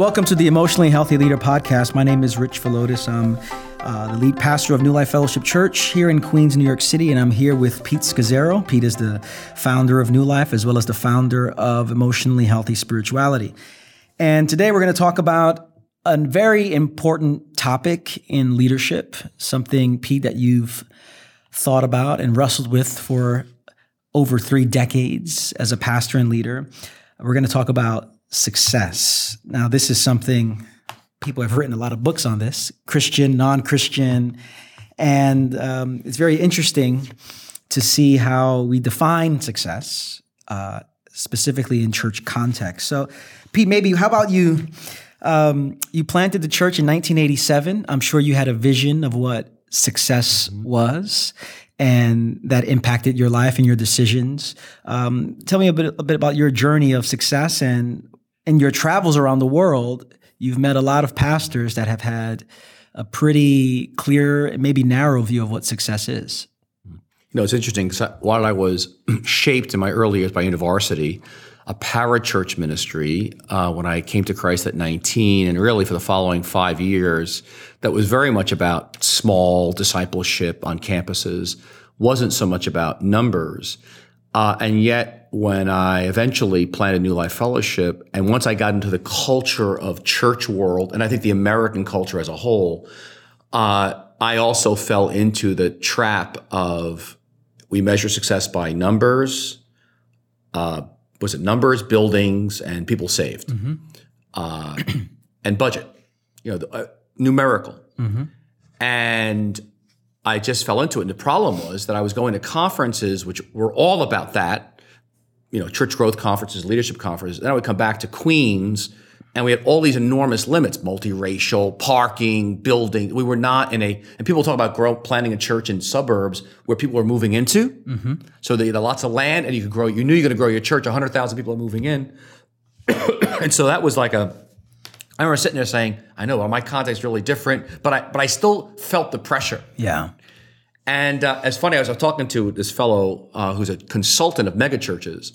Welcome to the Emotionally Healthy Leader podcast. My name is Rich Villodas. I'm uh, the lead pastor of New Life Fellowship Church here in Queens, New York City, and I'm here with Pete Scazzero. Pete is the founder of New Life as well as the founder of Emotionally Healthy Spirituality. And today we're going to talk about a very important topic in leadership, something, Pete, that you've thought about and wrestled with for over three decades as a pastor and leader. We're going to talk about success. Now, this is something people have written a lot of books on this Christian, non Christian. And um, it's very interesting to see how we define success, uh, specifically in church context. So, Pete, maybe how about you? Um, you planted the church in 1987. I'm sure you had a vision of what success was and that impacted your life and your decisions. Um, tell me a bit, a bit about your journey of success and in your travels around the world. You've met a lot of pastors that have had a pretty clear, maybe narrow view of what success is. You know, it's interesting because while I was shaped in my early years by university, a parachurch ministry uh, when I came to Christ at 19, and really for the following five years, that was very much about small discipleship on campuses, wasn't so much about numbers. Uh, and yet, when I eventually planted New Life Fellowship, and once I got into the culture of church world, and I think the American culture as a whole, uh, I also fell into the trap of we measure success by numbers, uh, was it numbers, buildings, and people saved, mm-hmm. uh, and budget, you know, the, uh, numerical. Mm-hmm. And I just fell into it. And the problem was that I was going to conferences which were all about that, you know, church growth conferences, leadership conferences. Then I would come back to Queens and we had all these enormous limits, multiracial, parking, building. We were not in a, and people talk about grow, planting a church in suburbs where people are moving into. Mm-hmm. So they had lots of land and you could grow, you knew you're going to grow your church, 100,000 people are moving in. and so that was like a, I remember sitting there saying, I know well, my context is really different, but I, but I still felt the pressure. Yeah. And uh, it's funny, I was talking to this fellow uh, who's a consultant of megachurches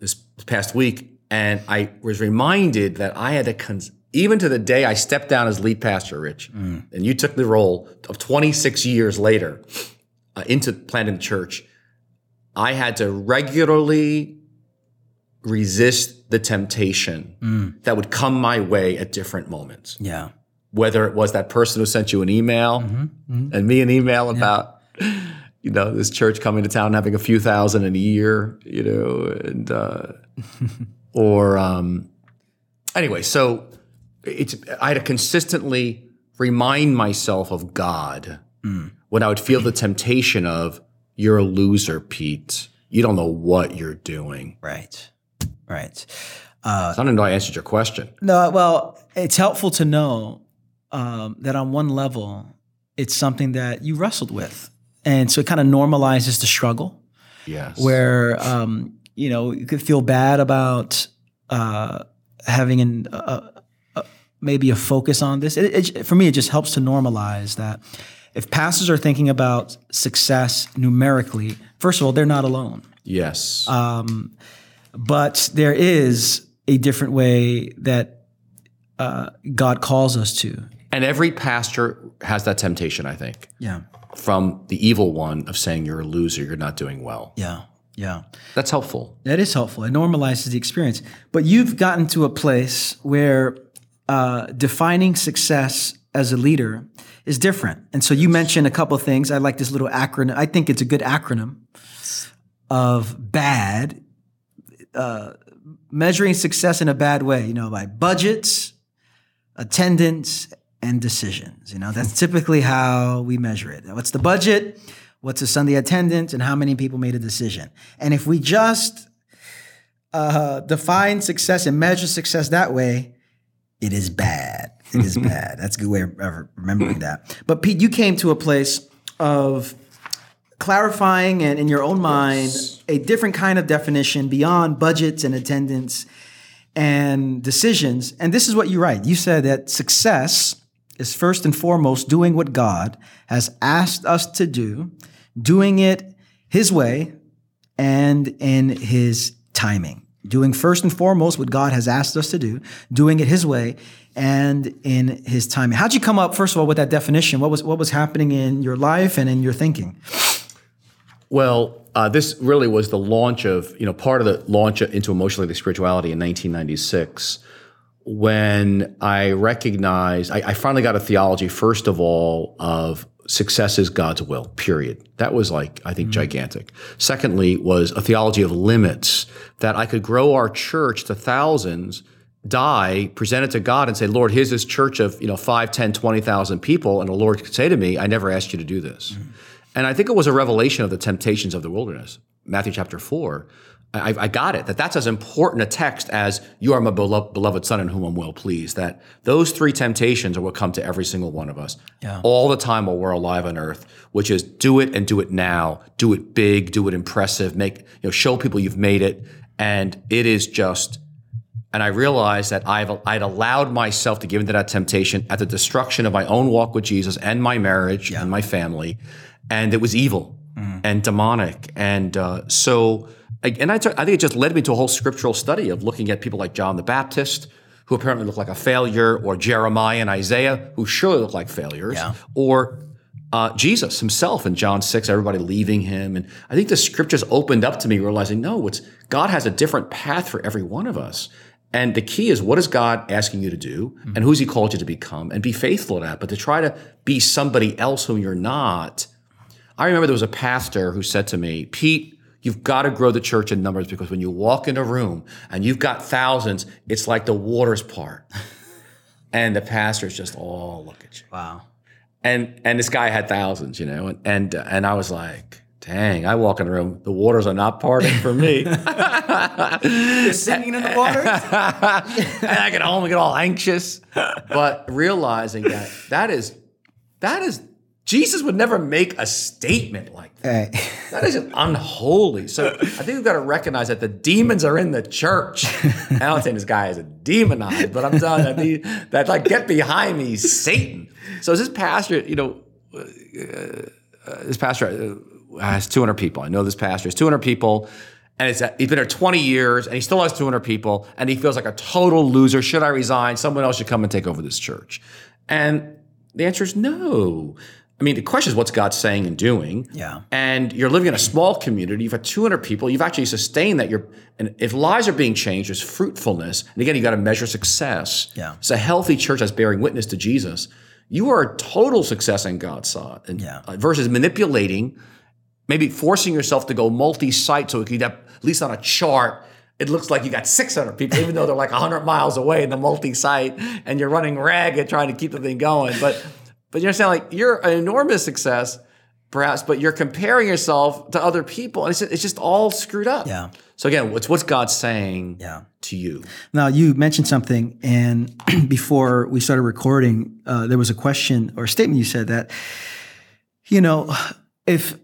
this past week, and I was reminded that I had to, cons- even to the day I stepped down as lead pastor, Rich, mm. and you took the role of 26 years later uh, into planting the church, I had to regularly resist the temptation mm. that would come my way at different moments. Yeah. Whether it was that person who sent you an email mm-hmm. Mm-hmm. and me an email yeah. about, you know, this church coming to town having a few thousand in a year, you know, and, uh, or um, anyway, so it's I had to consistently remind myself of God mm. when I would feel the temptation of you're a loser, Pete. You don't know what you're doing. Right. Right. Uh, so I don't know I answered your question. No, well, it's helpful to know um, that on one level, it's something that you wrestled with. And so it kind of normalizes the struggle. Yes. Where um, you know, you could feel bad about uh, having an, uh, uh, maybe a focus on this. It, it, for me, it just helps to normalize that if pastors are thinking about success numerically, first of all, they're not alone. Yes. Um, but there is a different way that uh, God calls us to. And every pastor has that temptation, I think. Yeah. From the evil one of saying you're a loser, you're not doing well. Yeah. Yeah. That's helpful. That is helpful. It normalizes the experience. But you've gotten to a place where uh, defining success as a leader is different. And so you mentioned a couple of things. I like this little acronym. I think it's a good acronym of BAD, uh, measuring success in a bad way, you know, by budgets, attendance, and decisions. You know, that's typically how we measure it. What's the budget? what's the Sunday attendance, and how many people made a decision. And if we just uh, define success and measure success that way, it is bad. It is bad. That's a good way of remembering that. But Pete, you came to a place of clarifying and in your own mind yes. a different kind of definition beyond budgets and attendance and decisions. And this is what you write. You said that success is first and foremost doing what God has asked us to do, doing it His way and in His timing. doing first and foremost what God has asked us to do, doing it His way and in His timing. How'd you come up, first of all, with that definition? What was what was happening in your life and in your thinking? Well, uh, this really was the launch of, you know, part of the launch into emotionally spirituality in 1996 when I recognized, I, I, finally got a theology, first of all, of success is God's will, period. That was like, I think, mm-hmm. gigantic. Secondly, was a theology of limits that I could grow our church to thousands, die, present it to God and say, Lord, here's this church of, you know, 5, 10, 20,000 people. And the Lord could say to me, I never asked you to do this. Mm-hmm. And I think it was a revelation of the temptations of the wilderness, Matthew chapter 4 I, I, got it that that's as important a text as you are my beloved son in whom I'm well pleased. That those three temptations are what come to every single one of us yeah. all the time while we're alive on earth, which is do it and do it now, do it big, do it impressive, make, you know, show people you've made it. And it is just, and I realized that I've, I'd allowed myself to give into that temptation at the destruction of my own walk with Jesus and my marriage yeah. and my family. And it was evil mm. and demonic. And uh, so, and I, t- I think it just led me to a whole scriptural study of looking at people like John the Baptist, who apparently looked like a failure, or Jeremiah and Isaiah, who surely looked like failures, yeah. or uh, Jesus himself in John 6, everybody leaving him. And I think the scriptures opened up to me realizing, no, it's God has a different path for every one of us. And the key is what is God asking you to do mm-hmm. and who's he called you to become and be faithful to that. But to try to be somebody else whom you're not. I remember there was a pastor who said to me, Pete, You've got to grow the church in numbers because when you walk in a room and you've got thousands, it's like the waters part. and the pastors just all look at you. Wow. And and this guy had thousands, you know, and and, uh, and I was like, dang, I walk in the room, the waters are not parting for me. You're singing in the waters. and I get home and get all anxious. But realizing that that is that is Jesus would never make a statement like that. Hey. That is unholy. So I think we've got to recognize that the demons are in the church. I don't think this guy is a demonized, but I'm telling you that, that like get behind me, Satan. So this pastor, you know, uh, uh, this pastor uh, has 200 people. I know this pastor has 200 people. And it's, he's been there 20 years and he still has 200 people and he feels like a total loser. Should I resign? Someone else should come and take over this church. And the answer is no. I mean, the question is what's God saying and doing? Yeah. And you're living in a small community. You've got 200 people. You've actually sustained that. You're, and if lives are being changed, there's fruitfulness. And again, you got to measure success. Yeah. It's a healthy church that's bearing witness to Jesus. You are a total success in God's sight. And, yeah. Uh, versus manipulating, maybe forcing yourself to go multi-site so it could at least on a chart, it looks like you got 600 people, even though they're like 100 miles away in the multi-site, and you're running ragged trying to keep the thing going. But but you understand, like you're an enormous success, perhaps, but you're comparing yourself to other people, and it's just, it's just all screwed up. Yeah. So again, what's what's God saying yeah. to you? Now you mentioned something, and before we started recording, uh, there was a question or a statement you said that, you know, if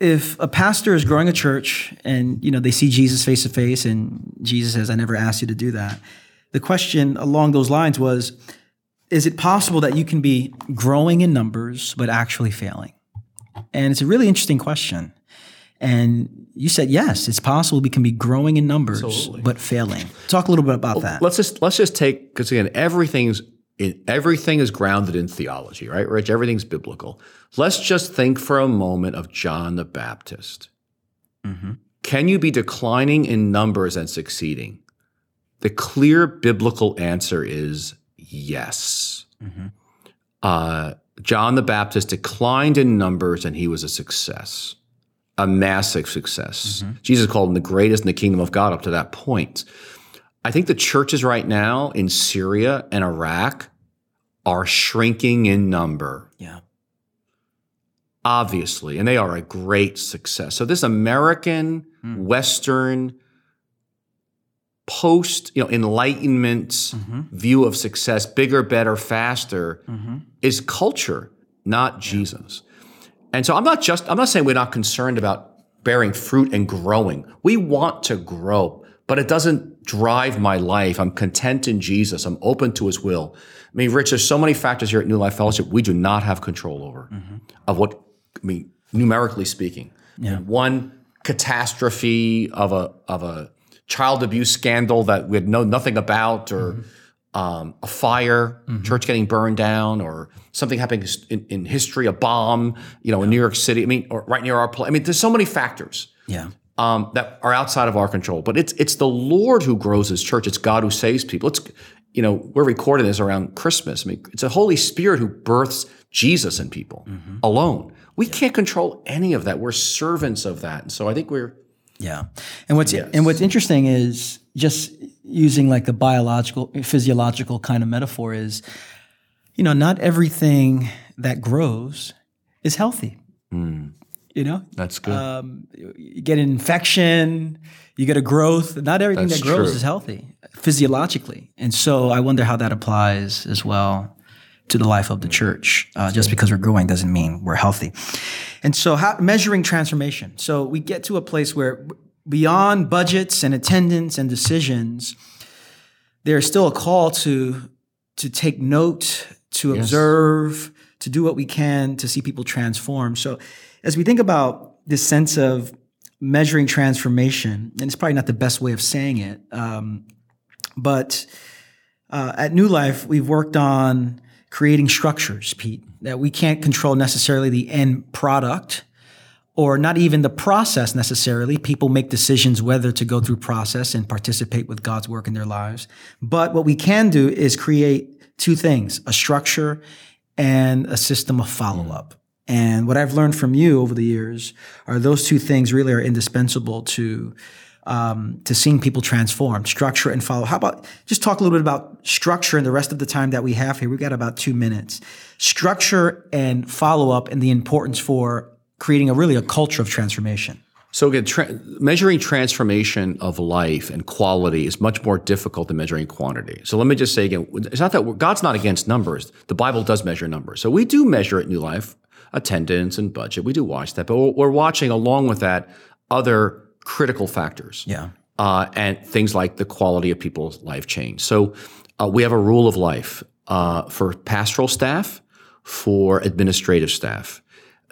if a pastor is growing a church and you know they see Jesus face to face, and Jesus says, "I never asked you to do that," the question along those lines was is it possible that you can be growing in numbers but actually failing? And it's a really interesting question. And you said yes, it's possible we can be growing in numbers Absolutely. but failing. Talk a little bit about well, that. Let's just let's just take because again everything's in, everything is grounded in theology, right, Rich? Everything's biblical. Let's just think for a moment of John the Baptist. Mm-hmm. Can you be declining in numbers and succeeding? The clear biblical answer is Yes. Mm-hmm. Uh, John the Baptist declined in numbers and he was a success, a massive success. Mm-hmm. Jesus called him the greatest in the kingdom of God up to that point. I think the churches right now in Syria and Iraq are shrinking in number. Yeah. Obviously, and they are a great success. So, this American, mm. Western, post you know enlightenment mm-hmm. view of success bigger better faster mm-hmm. is culture not jesus and so i'm not just i'm not saying we're not concerned about bearing fruit and growing we want to grow but it doesn't drive my life i'm content in jesus i'm open to his will i mean rich there's so many factors here at new life fellowship we do not have control over mm-hmm. of what i mean numerically speaking yeah. one catastrophe of a of a child abuse scandal that we had know nothing about, or um, a fire, church getting burned down, or something happening in, in history, a bomb, you know, in New York City. I mean, or right near our place. I mean, there's so many factors Yeah. um, that are outside of our control. But it's it's the Lord who grows His church. It's God who saves people. It's you know we're recording this around Christmas. I mean, it's the Holy Spirit who births Jesus in people alone. We can't control any of that. We're servants of that. And so I think we're Yeah. And what's and what's interesting is just using like the biological physiological kind of metaphor is you know, not everything that grows is healthy. You know? that's good. Um, you get an infection, you get a growth. Not everything That's that grows true. is healthy physiologically. And so I wonder how that applies as well to the life of the church. Uh, just because we're growing doesn't mean we're healthy. And so, how, measuring transformation. So we get to a place where beyond budgets and attendance and decisions, there's still a call to to take note, to observe, to do what we can to see people transform. So as we think about this sense of measuring transformation, and it's probably not the best way of saying it, um, but uh, at New Life, we've worked on creating structures, Pete, that we can't control necessarily the end product or not even the process necessarily. People make decisions whether to go through process and participate with God's work in their lives. But what we can do is create two things, a structure and a system of follow up. And what I've learned from you over the years are those two things really are indispensable to um, to seeing people transform, structure and follow. How about just talk a little bit about structure and the rest of the time that we have here? We've got about two minutes. Structure and follow up and the importance for creating a really a culture of transformation. So again, tra- measuring transformation of life and quality is much more difficult than measuring quantity. So let me just say again, it's not that God's not against numbers. The Bible does measure numbers. So we do measure at New Life attendance and budget. We do watch that, but we're watching along with that other critical factors. Yeah. uh, and things like the quality of people's life change. So uh, we have a rule of life uh, for pastoral staff, for administrative staff,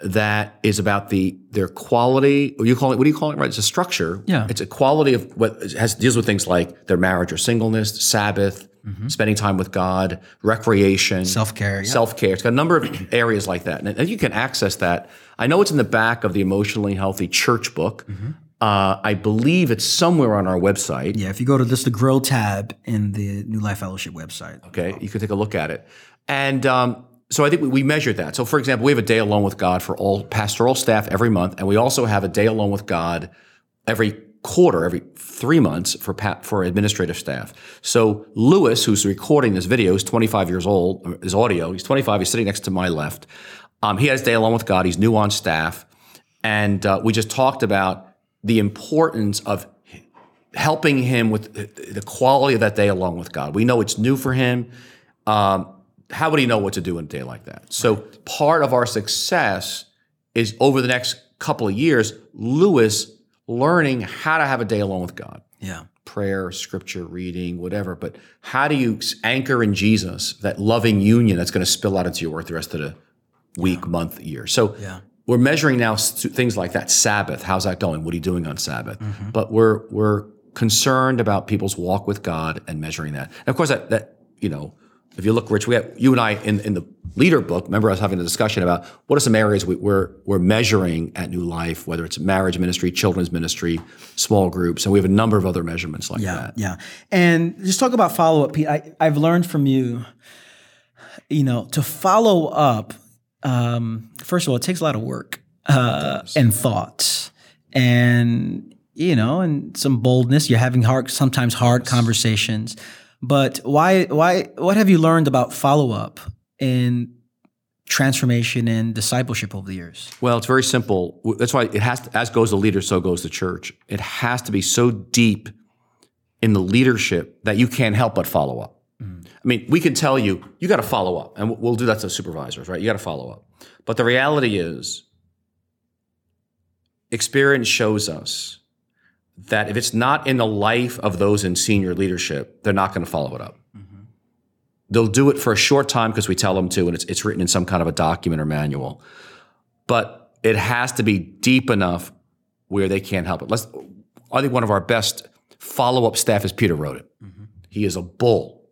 that is about the their quality. Or you call it? What do you call it? Right? It's a structure. Yeah. It's a quality of what has deals with things like their marriage or singleness, Sabbath, spending time with God, recreation, Self care. Yeah. self care. It's got a number of areas like that, and, and you can access that. I know it's in the back of the Emotionally Healthy Church book. Uh, I believe it's somewhere on our website. yeah. If you go to just the Grow tab in the New Life Fellowship website. Okay, you can take a look at it, and um, so I think we, we measured that. So, for example, we have a day alone with God for all pastoral staff every month, and we also have a day alone with God every quarter, every three months for pa- for administrative staff. So Lewis, who's recording this video, is 25 years old. His audio, he's 25. He's sitting next to my left. Um, he has day alone with God. He's new on staff, and uh, we just talked about the importance of helping him with the- quality of that day along with God. We know it's new for him. Um, how would he know what to do in a day like that? So part of our success is over the next couple of years, Lewis learning how to have a day alone with God. Yeah. Prayer, scripture reading, whatever. But how do you anchor in Jesus that loving union that's going to spill out into your work the rest of the week, month, year? So Yeah. We're measuring now things like that. Sabbath, how's that going? What are you doing on Sabbath? Mm-hmm. But we're we're concerned about people's walk with God and measuring that. And of course, that that you know, if you look, Rich, we have you and I in in the leader book. Remember us having a discussion about what are some areas we, we're we're measuring at New Life, whether it's marriage ministry, children's ministry, small groups, and we have a number of other measurements like Yeah, that. yeah. And just talk about follow up, Pete. I, I've learned from you, you know, to follow up. Um, first of all, it takes a lot of work uh, and thought, and you know, and some boldness. You're having hard, sometimes hard conversations. But why? Why? What have you learned about follow up in transformation and discipleship over the years? Well, it's very simple. That's why it has to, as goes the leader, so goes the church. It has to be so deep in the leadership that you can't help but follow up. I mean, we can tell you, you got to follow up, and we'll do that to supervisors, right? You got to follow up. But the reality is, experience shows us that if it's not in the life of those in senior leadership, they're not going to follow it up. Mm-hmm. They'll do it for a short time because we tell them to, and it's, it's written in some kind of a document or manual but it has to be deep enough where they can't help it. Let's, I think one of our best follow up staff is Peter wrote it. Mm-hmm. He is a bull.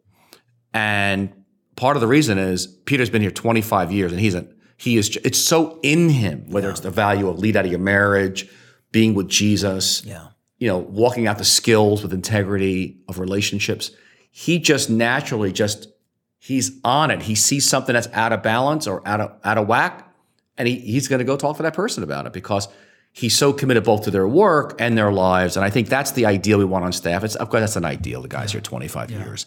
And part of the reason is Peter's been here 25 years and he's a, he is, it's so in him, whether it's the value of lead out of your marriage, being with Jesus, Yeah. you know, walking out the skills with integrity of relationships. He just naturally just he's on it. He sees something that's out of balance or out of out of whack, and he, he's going to go talk to that person about it because he's so committed both to their work and their lives. And I think that's the ideal we want on staff. It's of course that's an ideal. The guys here 25 years,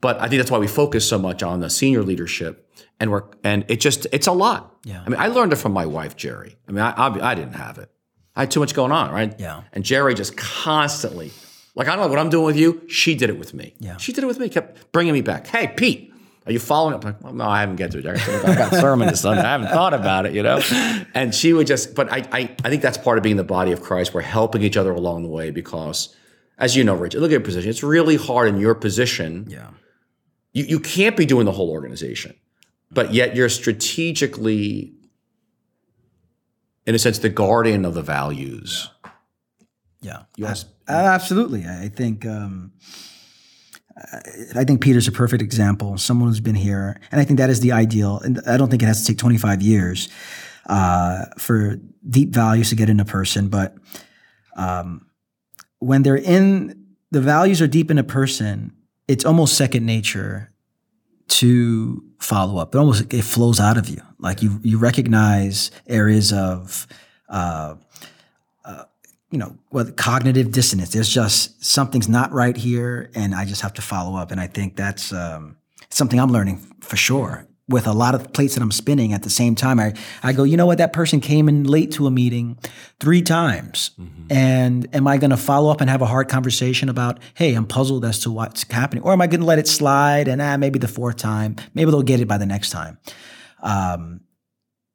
but I think that's why we focus so much on the senior leadership. And we're and it just it's a lot. Yeah. I mean, I learned it from my wife Geri. I mean, I I, I didn't have it. I had too much going on, right? Yeah. And Geri just constantly, like, I don't know what I'm doing with you. She did it with me. Yeah. She did it with me, kept bringing me back. Hey, Pete, are you following up? Like, well, no, I haven't get to it. I got a sermon this Sunday. I haven't thought about it, you know? And she would just, but I, I, I think that's part of being the body of Christ. We're helping each other along the way because, as you know, Rich, look at your position. It's really hard in your position. Yeah. You, you can't be doing the whole organization, but yet you're strategically, in a sense, the guardian of the values. Yeah. Yes. Uh, absolutely. I think um, I think Peter's a perfect example. Someone who's been here, and I think that is the ideal. And I don't think it has to take 25 years uh, for deep values to get in a person, but um, when they're in the values are deep in a person, it's almost second nature to follow up. It almost it flows out of you. Like you you recognize areas of uh, you know, what cognitive dissonance. There's just something's not right here, and I just have to follow up. And I think that's um, something I'm learning for sure. With a lot of plates that I'm spinning at the same time, I, I go, you know what? That person came in late to a meeting three times. And am I going to follow up and have a hard conversation about, hey, I'm puzzled as to what's happening? Or am I going to let it slide and ah, maybe the fourth time, maybe they'll get it by the next time? Um,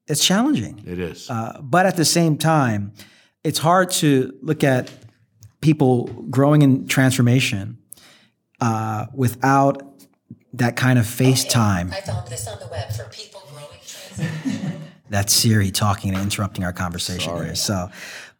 it's challenging. It is. Uh, but at the same time, it's hard to look at people growing in transformation uh, without that kind of FaceTime. I found this on the web for people growing trans. That's Siri talking and interrupting our conversation here. So,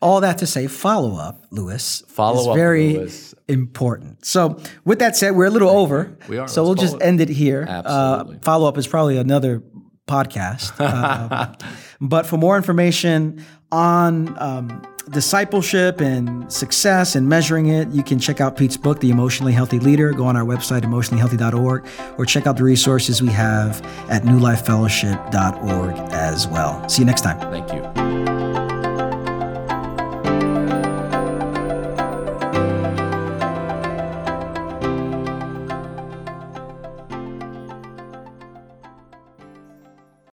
all that to say, follow up, Lewis. Follow is up, very Lewis. important. So, with that said, we're a little over. We are. So Let's we'll just it. end it here. Absolutely. Uh, follow up is probably another podcast. Uh, but for more information on um, discipleship and success and measuring it, you can check out Pete's book, The Emotionally Healthy Leader. Go on our website, emotionallyhealthy.org, or check out the resources we have at newlifefellowship.org as well. See you next time. Thank you.